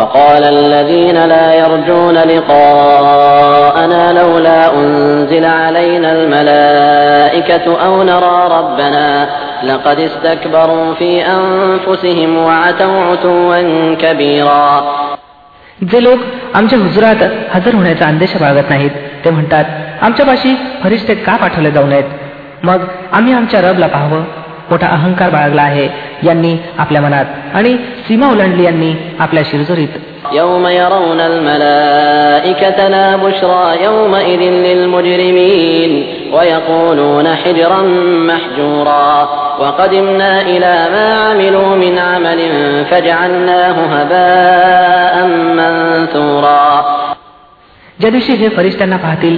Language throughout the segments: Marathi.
وقال الذين لا يرجون لقاءنا لولا أنزل علينا الملائكة أو نرى ربنا لقد استكبروا في أنفسهم وعتوا عتوا كبيرا जे लोक आमच्या हुजुरात हजर होण्याचा अंदेश बाळगत नाहीत ते म्हणतात आमच्यापाशी फरिश्ते का पाठवले जाऊ नयेत मग आम्ही आमच्या रबला पाहावं मोठा अहंकार बाळगला आहे यांनी आपल्या मनात आणि सीमा ओलांडली यांनी आपल्या शिरजोरीत يوم يرون الملائكة لا بشرى يومئذ للمجرمين ويقولون حجرا محجورا وقدمنا إلى ما عملوا من عمل فجعلناه هباء منثورا ज्या दिवशी हे फरिश्त्यांना पाहतील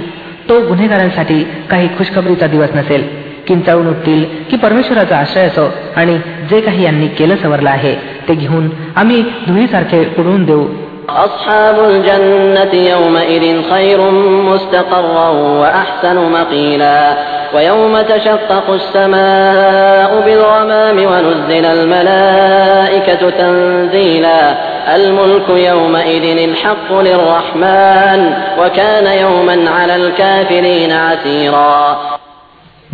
तो गुन्हेगारांसाठी काही खुशखबरीचा दिवस नसेल किंचाळून उठतील की परमेश्वराचा आश्रय असो आणि जे काही यांनी केलं सवरलं आहे ते घेऊन आम्ही धुळीसारखे उडवून देऊ أصحاب الجنة يومئذ خير مستقرا وأحسن مقيلا ويوم تشقق السماء بالغمام ونزل الملائكة تنزيلا الملك يومئذ الحق للرحمن وكان يوما على الكافرين عسيرا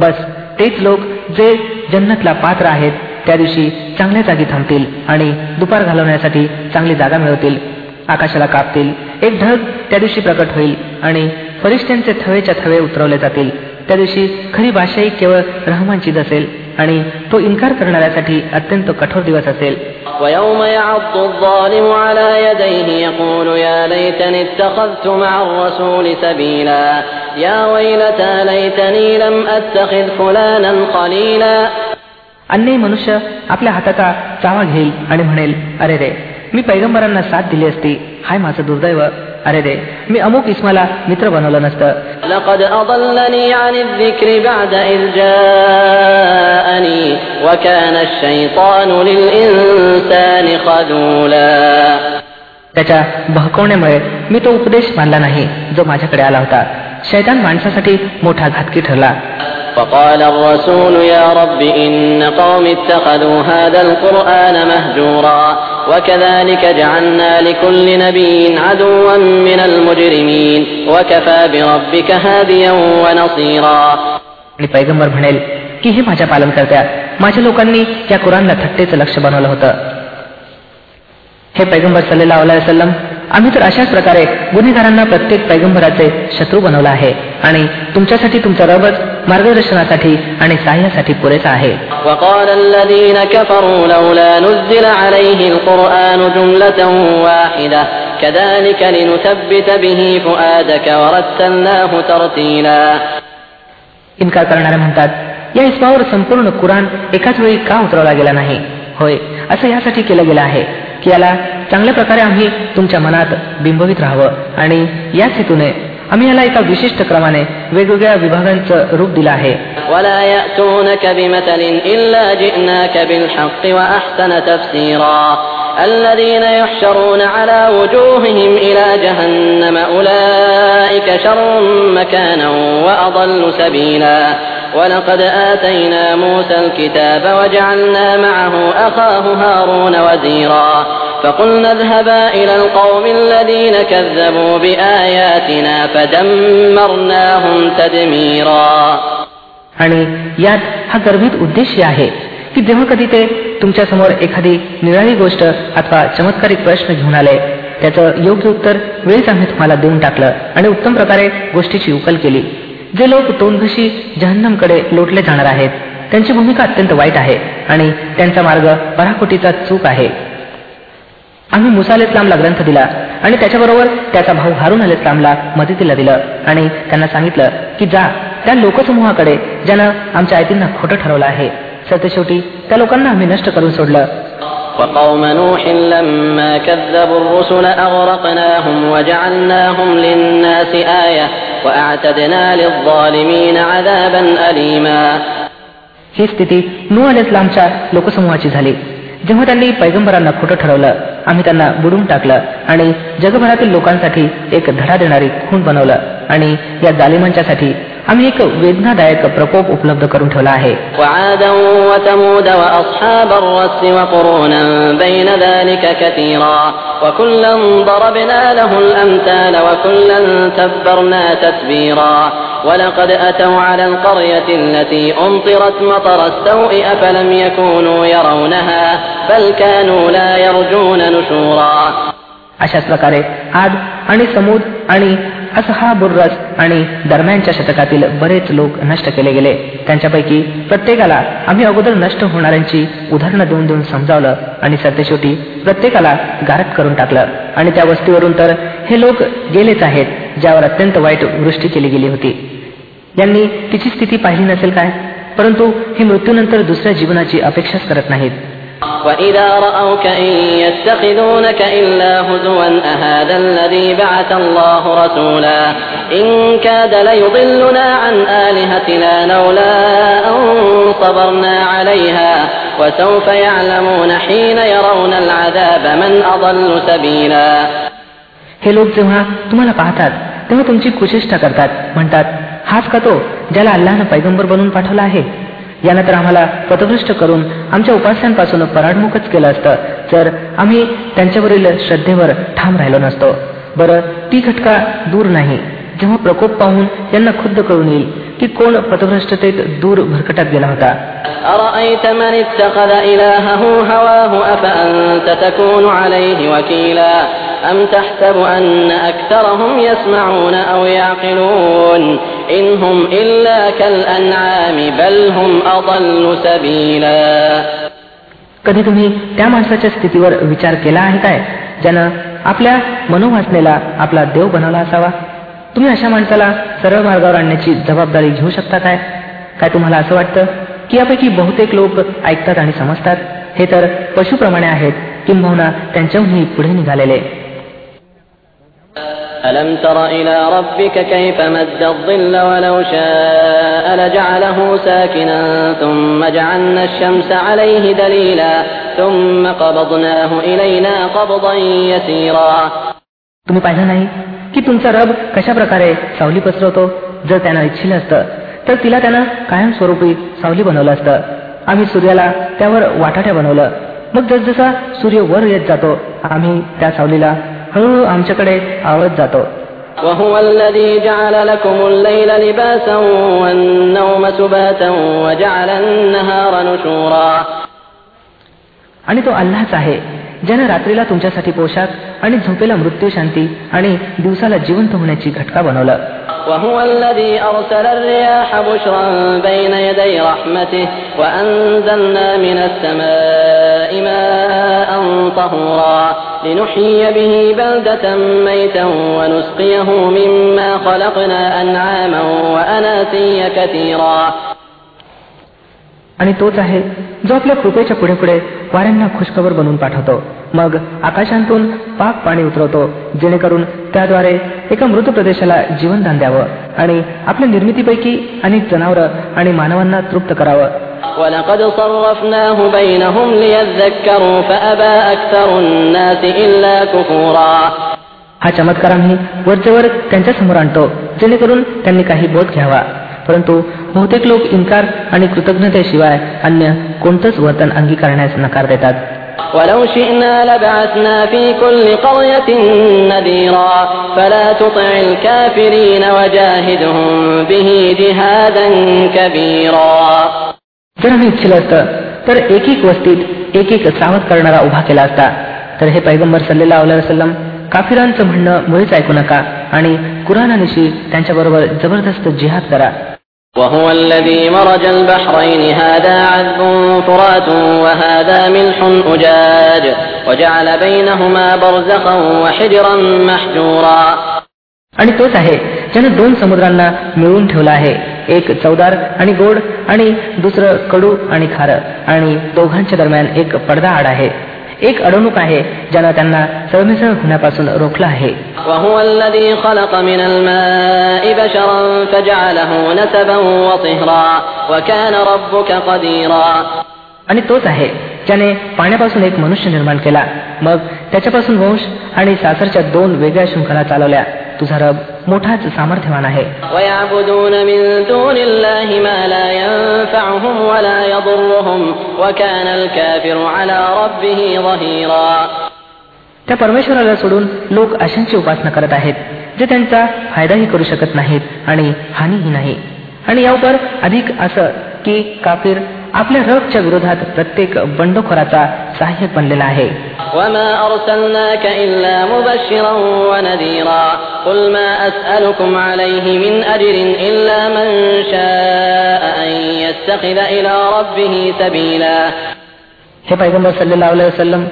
बस तेच लोक जे जन्नतला पात्र आहेत त्या दिवशी चांगल्या जागी थांबतील आणि दुपार घालवण्यासाठी चांगली जागा मिळवतील. आकाशाला कापतील. एक ढग त्या दिवशी प्रकट होईल आणि फरिश्त्यांचे थवेच्या थवे उतरवले जातील. त्या दिवशी खरी भाषाही केवळ रहमानचीच असेल आणि तो इन्कार करणाऱ्यासाठी अत्यंत कठोर दिवस असेल. अन्य मनुष्य आपल्या हाताचा चावा घेईल आणि म्हणेल अरे रे मी पैगंबरांना साथ दिली असती. हाय माझं दुर्दैव. अरे रे मी अमुक इस्माला मित्र बनवलं नसतं. त्याच्या भकवण्यामुळे मी तो उपदेश मानला नाही जो माझ्याकडे आला होता. शैतान माणसासाठी मोठा घातकी ठरला فقال الرسول يا رب إن قوم اتخذوا هذا القرآن مهجورا وكذلك جعلنا لكل نبي عدوا من المجرمين وكفى بربك هاديا ونصيرا आणि पैगंबर म्हणेल की हे माझ्या पालन करत्या माझ्या लोकांनी या कुरानला थट्टेचं लक्ष बनवलं होतं हे पैगंबर सल्लेला वसलम आम्ही तर अशाच प्रकारे गुन्हेगारांना प्रत्येक पैगंबराचे शत्रू बनवला आहे आणि तुमच्यासाठी तुमचा रबच मार्गदर्शनासाठी आणि सहाय्यासाठी पुरेसा आहे. इन्कार करणारे म्हणतात या इस्मावर संपूर्ण कुराण एकाच वेळी का उतरवला गेला नाही? होय असं यासाठी केलं गेलं आहे की याला चांगल्या प्रकारे आम्ही तुमच्या मनात बिंबवित राहावं आणि याच हेतूने आम्ही याला एका विशिष्ट क्रमाने वेगवेगळ्या विभागांचं रूप दिलं आहे ولا يأتونك بمثل إلا جئناك بالحق وأحسن تفسيرا الذين يحشرون على وجوههم إلى جهنم أولئك شر مكانا وأضل سبيلا ولقد آتينا موسى الكتاب وجعلنا معه أخاه هارون وزيرا فقلنا اذهبا إلى القوم الذين كذبوا بآياتنا فدمرناهم تدميرا आणि यात हा गर्भित उद्देश आहे की जेव्हा कधी ते तुमच्या समोर एखादी निराळी गोष्ट अथवा चमत्कारिक प्रश्न घेऊन आले त्याचं योग्य उत्तर वेळीच आम्ही तुम्हाला देऊन टाकलं आणि उत्तम प्रकारे गोष्टीची उकल केली जे लोक तोंडघशी जहन्नमकडे लोटले जाणार आहेत त्यांची भूमिका अत्यंत वाईट आहे आणि त्यांचा मार्ग पराकोटीचा चूक आहे. आम्ही मुसाल इस्लामला ग्रंथ दिला आणि त्याच्याबरोबर त्याचा भाऊ हारून अल इस्लामला मदतीला दिलं आणि त्यांना सांगितलं की जा त्या लोकसमूहाकडे ज्यानं आमच्या आयतींना खोटं ठरवलं आहे. सरतेशेवटी त्या लोकांना आम्ही नष्ट करून सोडलं. وقوم نوح لما كذبوا الرسل أغرقناهم وجعلناهم للناس آية وأعتدنا للظالمين عذابا أليما ही स्थिती नू अल इस्लामच्या लोकसमूहाची झाली जेव्हा त्यांनी पैगंबरांना खोटं ठरवलं आम्ही त्यांना बुडून टाकलं आणि जगभरातील लोकांसाठी एक धडा देणारी खून बनवलं आणि या जालिमांच्यासाठी आम्ही एक वेदनादायक प्रकोप उपलब्ध करून ठेवला आहे وعادا وثمود وأصحاب الرس وقرونا بين ذلك كثيرا وكلا ضربنا له الأمثال وكلا تبرنا تتبيرا ولقد أتوا على القرية التي أمطرت مطر السوء أفلم يكونوا يرونها بل كانوا لا يرجون نشورا अशाच प्रकारे आद आणि समूद आणि असहा बुर्रस आणि दरम्यानच्या शतकातील बरेच लोक नष्ट केले गेले. त्यांच्यापैकी प्रत्येकाला आम्ही अगोदर नष्ट होणाऱ्यांची उदाहरणं देऊन देऊन समजावलं आणि सरतेशेवटी प्रत्येकाला गारक करून टाकलं. आणि त्या वस्तीवरून तर हे लोक गेलेच आहेत ज्यावर अत्यंत वाईट वृष्टी केली गेली होती. यांनी तिची स्थिती पाहिली नसेल काय? परंतु हे मृत्यूनंतर दुसऱ्या जीवनाची अपेक्षाच करत नाहीत. وإذا رأوك إن يتخذونك إلا هزوا أهذا الذي بعث الله رسولا إن كاد ليضلنا عن آلهتنا لولا أن صبرنا عليها وسوف يعلمون حين يرون العذاب من أضل سبيلا हे लोक जेव्हा तुम्हाला पाहतात तेव्हा तुमची कुचेष्टा करतात म्हणतात हाच का तो ज्याला अल्लानं पैगंबर बनवून पाठवला आहे यानं तर आम्हाला पथभ्रष्ट करून आमच्या उपास्यांपासून पराडमुखच केलं असतं तर आम्ही त्यांच्यावरील श्रद्धेवर ठाम राहिलो नसतो बरं ती घटका दूर नाही जेव्हा प्रकोप पाहून यांना खुद्द कळून येईल की कोण पथभ्रष्टतेत दूर भरकटत गेला होता أرأيت من اتخذ إلهه هواه أفأنت تكون عليه وكيلا أم تحسب أن أكثرهم يسمعون أو يعقلون إن هم إلا كالأنعام بل هم أضل سبيلا कधी तुम्ही त्या माणसाच्या स्थितीवर विचार केला आहे काय ज्यानं आपल्या मनोवासनेला आपला देव बनवला असावा तुम्ही अशा माणसाला सरळ मार्गावर आणण्याची जबाबदारी घेऊ शकता काय काय तुम्हाला असं वाटतं की यापैकी बहुतेक लोक ऐकतात आणि समजतात हे तर पशुप्रमाणे आहेत किंबहुना त्यांच्याहूनही पुढे निघालेले ألم تر إلى ربك كيف مد الظل ولو شاء لجعله ساكنا ثم جعلنا الشمس عليه دليلا ثم قبضناه إلينا قبضا يسيرا तुम्ही पाहिलं नाही की तुमचा रब कशा प्रकारे सावली पसरवतो जर त्यानं इच्छिलं असतं तर तिला त्यानं कायमस्वरूपी सावली बनवलं असतं आम्ही सूर्याला त्यावर वाटाट्या बनवलं मग जसजसा सूर्य वर येत जातो आम्ही त्या सावलीला हळूहळू आमच्याकडे आवळत जातो وهو الذي جعل لكم الليل لباسا والنوم سباتا وجعل النهار نشورا आणि तो अल्लाच आहे ज्याने रात्रीला तुमच्यासाठी पोशाख आणि झोपेला मृत्यू शांती आणि दिवसाला जिवंत होण्याची घटका बनवलं وهو الذي أرسل الرياح بشرا بين يدي رحمته وأنزلنا من السماء ماء طهورا لنحيي به بلدة ميتا ونسقيه مما خلقنا أنعاما وأناسيا كثيرا आणि तोच आहे जो आपल्या कृपेच्या पुढे पुढे वाऱ्यांना खुशखबर बनवून पाठवतो मग आकाशांतून पाक पाणी उतरवतो जेणेकरून त्याद्वारे एका मृत प्रदेशाला जीवनदान द्यावं आणि आपल्या निर्मितीपैकी अनेक जनावरं आणि मानवांना तृप्त करावं. हा चमत्कार आम्ही वरचेवर त्यांच्यासमोर आणतो जेणेकरून त्यांनी काही बोध घ्यावा. परंतु बहुतेक लोक इन्कार आणि कृतज्ञतेशिवाय अन्य कोणतंच वर्तन अंगीकारण्यास नकार देतात. ولو شئنا لبعثنا في كل قرية نذيرا فلا تطع الكافرين وجاهدهم به جهادا كبيرا जर आम्ही इच्छिलं असतं तर एक एक वस्तीत एक एक सावध करणारा उभा केला असता तर हे पैगंबर सल्लेला वसलम काफिरांचं म्हणणं मुळीच ऐकू नका आणि कुराणानिशी त्यांच्याबरोबर जबरदस्त जिहाद करा وهو الذي مرج البحرين هذا عذب فرات وهذا ملح أجاج وجعل بينهما برزخا وحجرا محجورا आणि तोच आहे ज्यानं दोन समुद्रांना मिळवून ठेवला आहे एक चौदार आणि गोड आणि दुसरं कडू आणि खारं आणि दोघांच्या दरम्यान एक पडदा आड आहे एक अडवणूक आहे ज्याला त्यांना सरमिसळ होण्यापासून रोखलं आहे. आणि तोच आहे ज्याने पाण्यापासून एक मनुष्य निर्माण केला. मग त्याच्यापासून वंश आणि सासरच्या दोन वेगळ्या शृंखला चालवल्या. तुझा रब मोठाच सामर्थ्यवान आहे. त्या परमेश्वराला सोडून लोक अशांची उपासना करत आहेत जे त्यांचा फायदाही करू शकत नाहीत आणि हानीही नाही. आणि यावर अधिक असं की काफीर आपल्या रबच्या विरोधात प्रत्येक बंडखोराचा सहाय्यक बनलेला आहे. وما أرسلناك إلا مبشرا ونذيرا قل ما أسألكم عليه من أجر إلا من شاء أن يتخذ إلى ربه سبيلا हे पैगंबर सल्लेला वसलम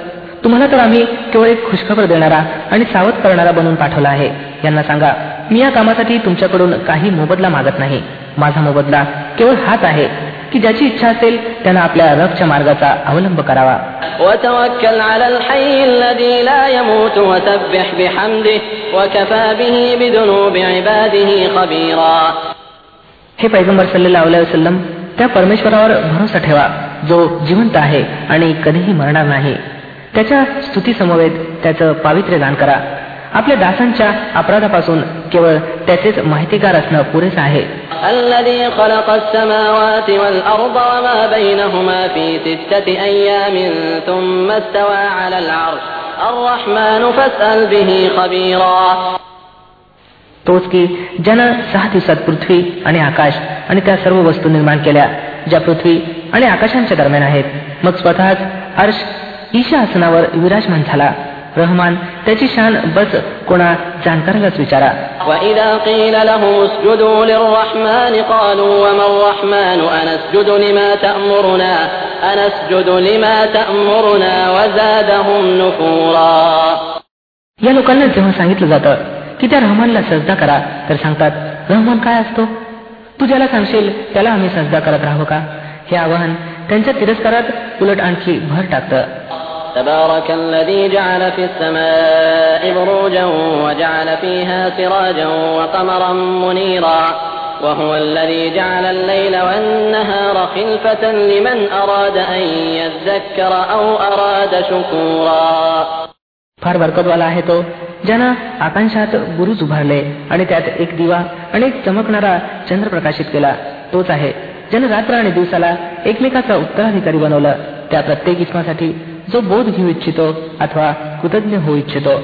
तुम्हाला तर आम्ही केवळ एक खुशखबर देणारा आणि सावध करणारा बनवून पाठवला आहे यांना सांगा मी या कामासाठी तुमच्याकडून काही मोबदला मागत नाही माझा मोबदला केवळ हाच आहे की ज्याची इच्छा असेल त्यानं आपल्या रबच्या मार्गाचा अवलंब करावा. हे पैगंबर सल्लेला सल्लम त्या परमेश्वरावर भरोसा ठेवा जो जिवंत आहे आणि कधीही मरणार नाही. त्याच्या स्तुतीसमवेत त्याचं पावित्र्य दान करा. आपल्या दासांच्या अपराधापासून केवळ त्याचेच माहितीगार असणं पुरेस आहे. तोच की ज्यानं सहा दिवसात पृथ्वी आणि आकाश आणि त्या सर्व वस्तू निर्माण केल्या ज्या पृथ्वी आणि आकाशांच्या दरम्यान आहेत. मग स्वतःच अर्श ईशा आसनावर विराजमान झाला. रहमान त्याची शान बस कोणा जाणकारालाच विचारा. या लोकांना जेव्हा सांगितलं जातं की त्या रहमानला सजदा करा तर सांगतात रहमान काय असतो? तू ज्याला सांगशील त्याला आम्ही सजदा करत राहू का? हे आवाहन त्यांच्या तिरस्कारात उलट आणखी भर टाकतं. تبارك الذي جعل في السماء بروجا وجعل فيها سراجا وقمرا منيرا وهو الذي جعل الليل والنهار خلفة لمن أراد أن يذكر أو أراد شكورا. फार बरकतवाला आहे तो ज्यानं आकांक्षात बुरुज उभारले आणि त्यात एक दिवा आणि एक चमकणारा चंद्र प्रकाशित केला. तोच आहे. ज्यानं रात्र आणि दिवसाला एकमेकाचा उत्तराधिकारी बनवलं. त्या प्रत्येक इस्मासाठी जो बोध घेऊ इच्छितो अथवा कृतज्ञ होऊ इच्छितो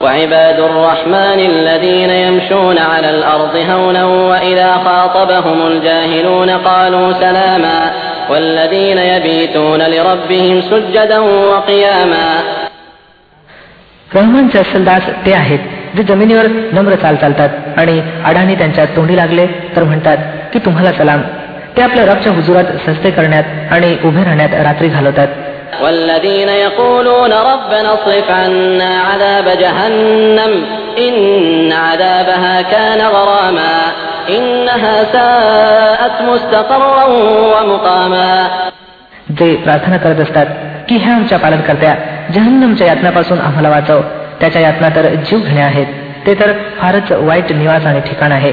وعباد الرحمن الذين يمشون على الأرض هونا وإذا خاطبهم الجاهلون قالوا سلاما والذين يبيتون لربهم سجدا وقياما रहमानचे असलदास ते आहेत जे जमिनीवर नम्र चाल चालतात आणि अडाणी त्यांच्या तोंडी लागले तर म्हणतात की तुम्हाला सलाम ते आपल्या रबच्या हुजुरात सस्ते करण्यात आणि उभे राहण्यात रात्री घालवतात والذين يقولون ربنا اصرف عنا عذاب جهنم إن عذابها كان غراما إنها ساءت مستقرا ومقاما जे प्रार्थना करत असतात की ह्या आमच्या पालनकर्त्या जहन्नमच्या यातनापासून आम्हाला वाचव त्याच्या यातना तर जीव घेणे आहेत ते तर फारच वाईट निवास आणि ठिकाण आहे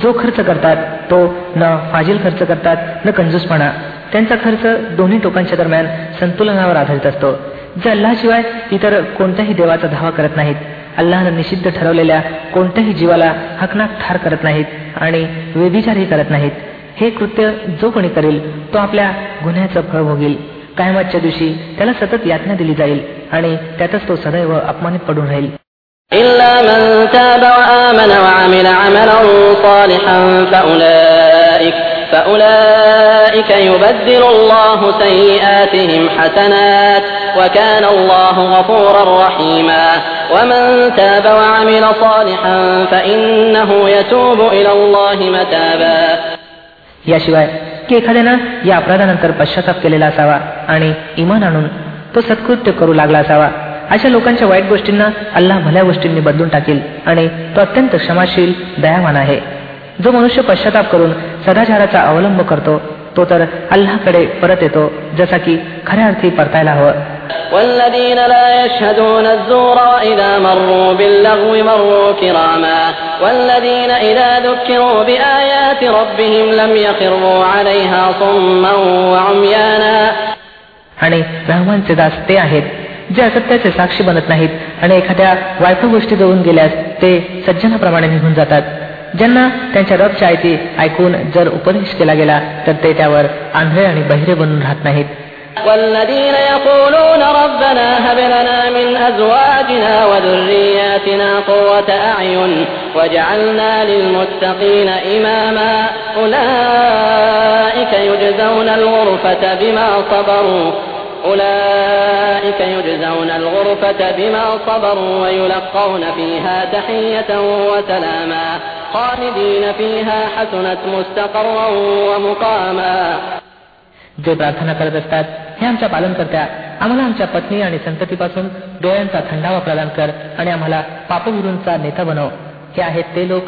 जो खर्च करतात तो न फाजील खर्च करतात न कंजूसपणा. त्यांचा खर्च दोन्ही टोकांच्या दरम्यान संतुलनावर आधारित असतो. जे अल्लाशिवाय इतर कोणत्याही देवाचा धावा करत नाहीत अल्लानं निषिद्ध ठरवलेल्या कोणत्याही जीवाला हकनाक ठार करत नाहीत आणि व्यभिचारही करत नाहीत हे कृत्य जो कोणी करेल तो आपल्या गुन्ह्याचं फळ भोगील. कायमातच्या दिवशी त्याला सतत यातना दिली जाईल आणि त्यातच तो सदैव अपमानित पडून राहील. إلا من تاب وآمن وعمل عملا صالحا فأولئك فأولئك يبدل الله سيئاتهم حسنات وكان الله غفورا رحيما ومن تاب وعمل صالحا فإنه يتوب إلى الله متابا याशिवाय की एखाद्यानं या अपराधानंतर पश्चाताप केलेला असावा आणि इमान आणून तो सत्कृत्य करू लागला असावा अशा लोकांच्या वाईट गोष्टींना अल्लाह भल्या गोष्टींनी बदलून टाकेल आणि तो अत्यंत क्षमाशील दयावान आहे. जो मनुष्य पश्चाताप करून सदाचाराचा अवलंब करतो तो तर अल्लाकडे परत येतो जसा की खऱ्या अर्थी परतायला हवं. आणि रहमानचे दास ते आहेत जे असत्याचे साक्षी बनत नाहीत आणि एखाद्या वायफळ गोष्टी जवळून गेल्यास ते सज्जनाप्रमाणे निघून जातात ज्यांना त्यांच्या रबच्या आयती ऐकून जर उपदेश केला गेला तर ते त्यावर आंधळे आणि बहिरे बनून राहत नाहीत والذين يقولون ربنا هب لنا من أزواجنا وذرياتنا قوة أعين واجعلنا للمتقين إماما أولئك يجزون الغرفة بما صبروا أولئك يجزون الغرفة بما صبروا ويلقون فيها تحية وسلاما خالدين فيها حسنت مستقرا ومقاما जे प्रार्थना करत असतात हे आमच्या पालनकर्त्या आम्हाला आमच्या पत्नी आणि संततीपासून डोळ्यांचा थंडावा प्रदान कर आणि आम्हाला पापविरूंचा नेता बनव हे आहेत ते लोक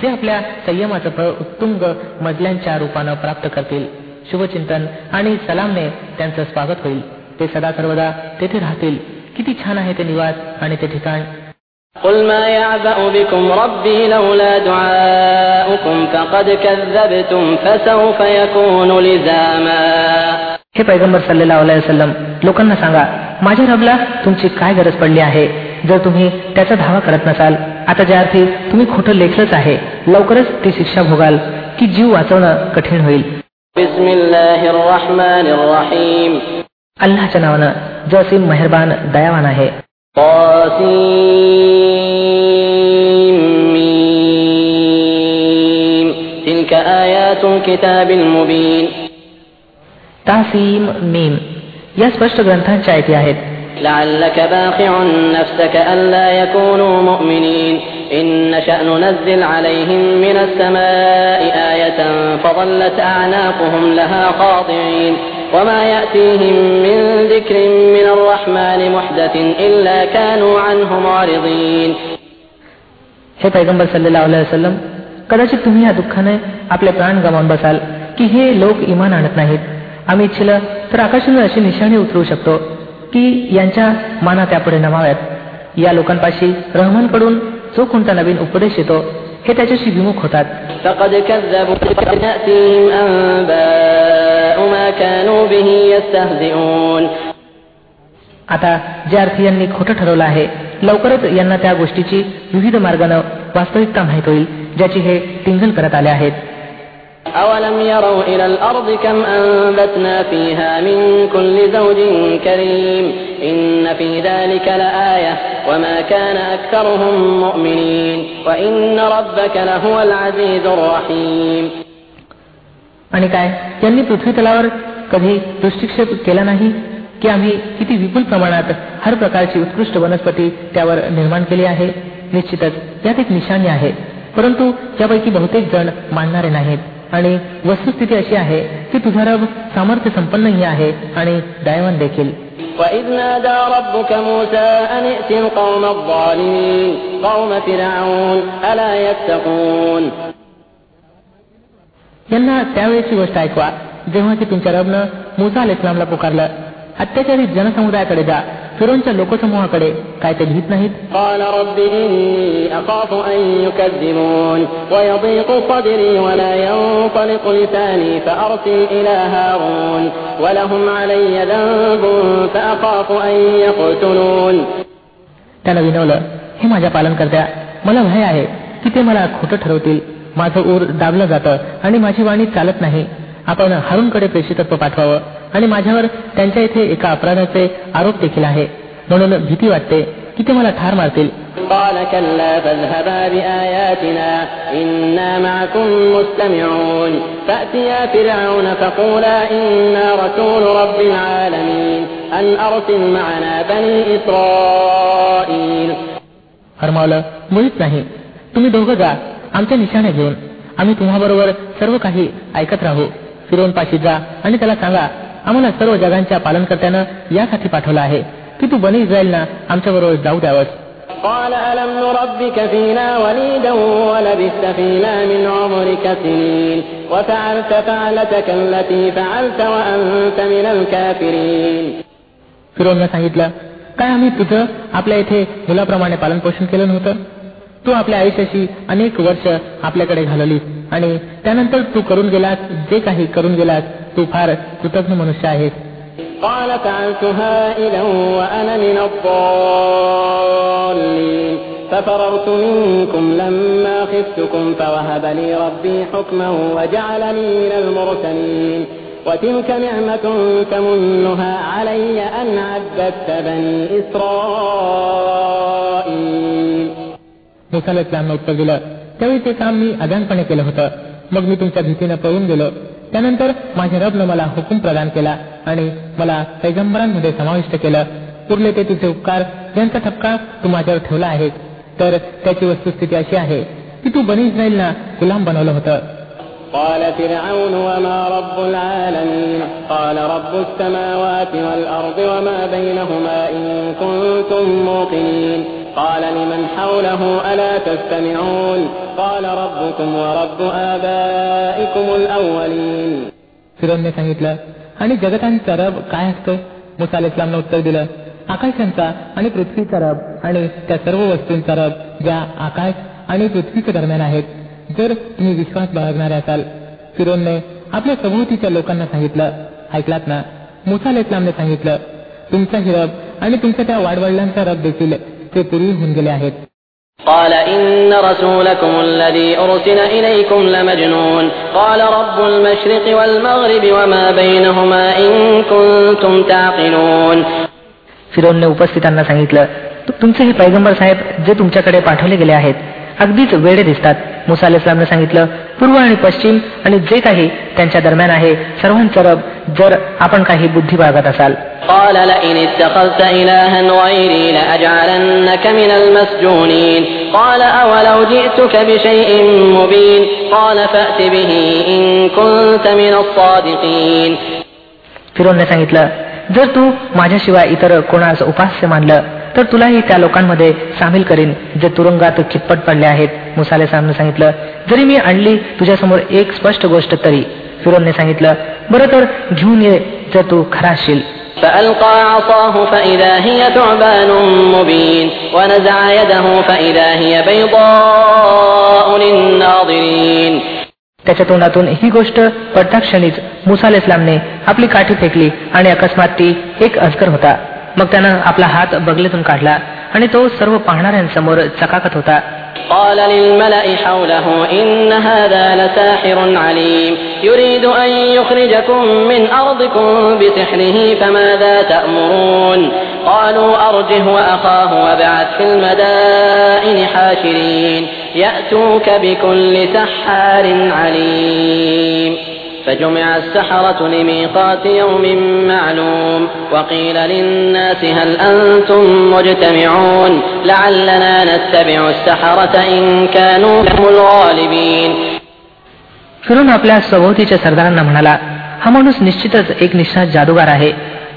जे आपल्या संयमाचं फळ उत्तुंग मजल्यांच्या रूपानं प्राप्त करतील शुभचिंतन आणि सलामने त्यांचं स्वागत होईल ते सदा सर्वदा तेथे राहतील किती छान आहे ते निवास आणि ते ठिकाण قل ما يعبأ بكم ربي لولا دعاؤكم فقد كذبتم فسوف يكون لزاما हे पैगंबर सल्लेला वसलम लोकांना सांगा माझ्या रबला तुमची काय गरज पडली आहे जर तुम्ही त्याचा धावा करत नसाल आता ज्या अर्थी तुम्ही खोटं लेखलंच आहे लवकरच ती शिक्षा भोगाल की जीव वाचवणं कठीण होईल अल्लाच्या नावानं जो असीम मेहरबान दयावान आहे तासीम मीम या स्पष्ट ग्रंथांच्या आयती आहेत لعلك باخع نفسك ألا يكونوا مؤمنين إن نشأ ننزل عليهم من السماء آية فظلت أعناقهم لها خاضعين وما يأتيهم من ذكر من الرحمن محدث إلا كانوا عنه معرضين हे पैगंबर सल्लेला वसलम कदाचित तुम्ही या दुःखाने आपले प्राण गमावून बसाल की हे लोक इमान आणत नाहीत आम्ही इच्छिलं तर आकाशाने अशी निशाणी उतरवू शकतो की यांच्या माना त्यापुढे नमाव्यात. या लोकांपाशी रहमानकडून जो कोणता नवीन उपदेश येतो हे त्याच्याशी विमुख होतात. आता ज्या अर्थी यांनी खोटं ठरवलं आहे लवकरच यांना त्या गोष्टीची विविध मार्गानं वास्तविकता माहीत होईल ज्याची हे टिंगल करत आले आहेत. أولم يروا إلى الأرض كم أنبتنا فيها من كل زوج كريم إن في ذلك لآية وما كان أكثرهم مؤمنين وإن ربك لهو العزيز الرحيم आणि काय यांनी पृथ्वी तलावर कधी दृष्टिक्षेप केला नाही की आम्ही किती विपुल प्रमाणात हर प्रकारची उत्कृष्ट वनस्पती त्यावर निर्माण केली आहे निश्चितच यात एक निशाणी आहे परंतु यापैकी बहुतेक जण मानणारे नाहीत आणि वस्तुस्थिती अशी आहे की तुझा रब सामर्थ्य संपन्नही आहे आणि दयावान देखील وإذ نادى ربك موسى أن ائت القوم الظالمين قوم فرعون ألا يتقون यांना त्यावेळेची गोष्ट ऐकवा जेव्हा की तुमच्या रबनं मुसा अल इस्लामला पुकारलं अत्याचारी जनसमुदायाकडे जा. फिरोनच्या लोकसमूहाकडे काय ते लिहित नाहीत. त्याला विनवलं हे माझ्या पालन करत्या मला भय आहे की ते मला खोटं ठरवतील. माझं ऊर दाबलं जातं आणि माझी वाणी चालत नाही. आपण हरुणकडे प्रेषितत्व पाठवावं. आणि माझ्यावर त्यांच्या इथे एका अपराधाचे आरोप देखील आहे. म्हणून भीती वाटते की ते मला ठार मारतील. हरमावलं मुळीच नाही तुम्ही दोघं जा. आमच्या निशाणे घेऊन. आम्ही तुम्हाबरोबर सर्व काही ऐकत राहू. फिरवून पाशी जा आणि त्याला सांगा आम्हाला सर्व जगांच्या पालनकर्त्यानं यासाठी पाठवलं आहे. की तू बने इस्रायलना आमच्याबरोबर जाऊ द्यावस. फिरोनं सांगितलं काय आम्ही तुझं आपल्या इथे मुलाप्रमाणे पालन पोषण केलं नव्हतं? तू आपल्या आयुष्याशी अनेक वर्ष आपल्याकडे घालवलीस आणि त्यानंतर तू करून गेलास जे काही करून गेलास तू फार कृतज्ञ मनुष्य आहेस قال فعلتها إذا وأنا من الضالين ففررت منكم لما خفتكم فوهب لي ربي حكما وجعلني من المرسلين وتلك نعمة تمنها علي أن عبدت بني إسرائيل मुसाला इस्लामनं उत्तर दिलं त्यावेळी ते काम मी अजानपणे केलं होतं मग मी तुमच्या भीतीनं पळून गेलो त्यानंतर माझ्या रबनं मला हुकूम प्रदान केला आणि मला पैगंबरांमध्ये समाविष्ट केलं उरले ते तुझे उपकार ज्यांचा ठपका तू माझ्यावर ठेवला आहे तर त्याची वस्तुस्थिती अशी आहे की तू बनी इस्राईलना गुलाम बनवलं होतं قال فرعون وما رب العالمين قال رب السماوات والأرض وما بينهما إن كنتم موقنين قال لمن حوله ألا تستمعون قال ربكم ورب آبائكم الأولين फिरोनने सांगितलं आणि जगतांचा रब काय असतो मुसा अल इस्लामनं उत्तर दिलं आकाशांचा आणि पृथ्वीचा रब आणि त्या सर्व वस्तूंचा रब ज्या आकाश आणि पृथ्वीच्या दरम्यान आहेत जर तुम्ही विश्वास बाळगणारे असाल फिरोनने आपल्या सभोवतीच्या लोकांना सांगितलं ऐकलात ना मुसा अल इस्लामने सांगितलं तुमचा ही रब आणि तुमच्या त्या वाडवडिलांचा रब देखील ते पूर्वी होऊन गेले आहेत قال إن رسولكم الذي أرسل إليكم لمجنون قال رب المشرق والمغرب وما بينهما إن كنتم تعقلون फिरोनने उपस्थितांना सांगितलं "तु- तुमचे हे पैगंबर साहेब जे तुमच्याकडे पाठवले गेले आहेत अगदीच वेडे दिसतात मुसा अलाइस्लामने सांगितलं पूर्व आणि पश्चिम आणि जे काही त्यांच्या दरम्यान आहे सर्वांचा रब जर आपण काही बुद्धी बाळगत असाल फिरोनने सांगितलं जर तू माझ्याशिवाय इतर कोणास उपास्य मानलं तर तुलाही त्या लोकांमध्ये सामील करीन जे तुरुंगात चिप्पट पडले आहेत मुसाले सामने सांगितलं जरी मी आणली तुझ्यासमोर एक स्पष्ट गोष्ट तरी फिरोनने सांगितलं बरं तर घेऊन ये जर तू खरा असशील فألقى عصاه فإذا هي ثعبان مبين ونزع يده فإذا هي بيضاء للناظرين त्याच्या तोंडातून ही गोष्ट पडता क्षणीच मुसा अल इस्लामने आपली काठी फेकली आणि अकस्मात ती एक अजगर होता मग त्यानं आपला हात बगलेतून काढला आणि तो सर्व पाहणाऱ्यांसमोर चकाकत होता قال للملأ حوله إن هذا لساحر عليم يريد أن يخرجكم من أرضكم بسحره فماذا تأمرون قالوا أرجه وأخاه وابعث في المدائن حاشرين يأتوك بكل سحار عليم فجمع السحرة لميقات يوم معلوم وقيل للناس هل أنتم مجتمعون لعلنا نتبع السحرة إن كانوا هم الغالبين फिरून आपल्या सभोवतीच्या सरदारांना म्हणाला हा माणूस निश्चितच एक निष्णात जादूगार आहे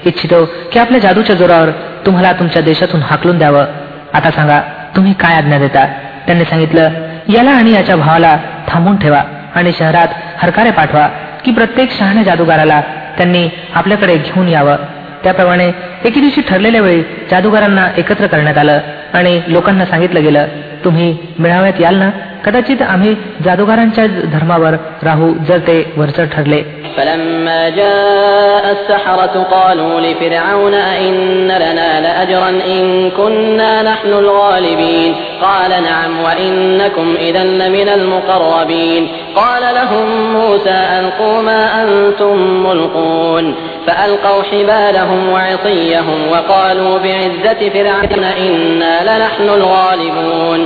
इच्छितो की आपल्या जादूच्या जोरावर तुम्हाला तुमच्या देशातून हाकलून द्यावं आता सांगा तुम्ही काय आज्ञा देता त्यांनी सांगितलं याला आणि याच्या भावाला थांबून ठेवा आणि शहरात हरकारे पाठवा की प्रत्येक शहाण्या जादूगाराला त्यांनी आपल्याकडे घेऊन यावं. त्याप्रमाणे एके दिवशी ठरलेल्या वेळी जादूगारांना एकत्र करण्यात आलं आणि लोकांना सांगितलं गेलं तुम्ही मेळाव्यात याल ना? कदाचित आम्ही जादूगारांच्या धर्मावर राहू जर ते वरचढ ठरले فلما جاء السحرة قالوا لفرعون أئن لنا لأجرا إن كنا نحن الغالبين قال نعم وإنكم إذا لمن المقربين قال لهم موسى ألقوا ما أنتم ملقون فألقوا حبالهم وعصيهم وقالوا بعزة فرعون إنا لنحن الغالبون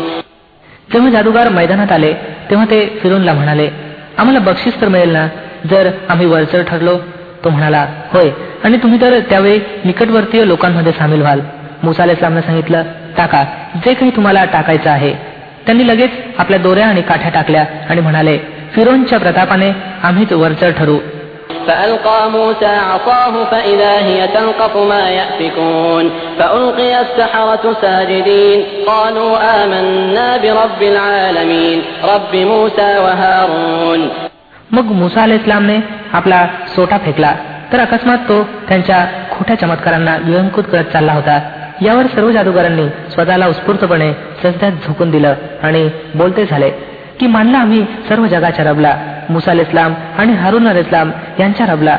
जेव्हा जादूगार मैदानात आले तेव्हा ते फिरूनला म्हणाले आम्हाला बक्षीस तर मिळेल ना? जर आम्ही वरचढ ठरलो. तो म्हणाला होय आणि तुम्ही तर त्यावेळी निकटवर्तीय लोकांमध्ये सामील व्हाल. मुसा अल सांगितलं टाका जे काही तुम्हाला टाकायचं आहे. त्यांनी लगेच आपल्या दोऱ्या आणि काठ्या टाकल्या आणि म्हणाले फिरोनच्या प्रतापाने आम्हीच वरचढ ठरू. فألقى موسى عصاه فإذا هي تلقف ما يأفكون فألقي السحرة ساجدين قالوا آمنا برب العالمين رب موسى وهارون मग मुसा अल इस्लामने आपला सोटा फेकला तर अकस्मात तो त्यांच्या खोट्या चमत्कारांना विळंकुत करत चालला होता यावर सर्व जादूगारांनी स्वतःला उत्स्फूर्तपणे सजद्यात झोकून दिलं आणि बोलते झाले की मानला आम्ही सर्व जगाच्या रबला मुसा अल इस्लाम आणि हारून अल इस्लाम यांच्या रबला.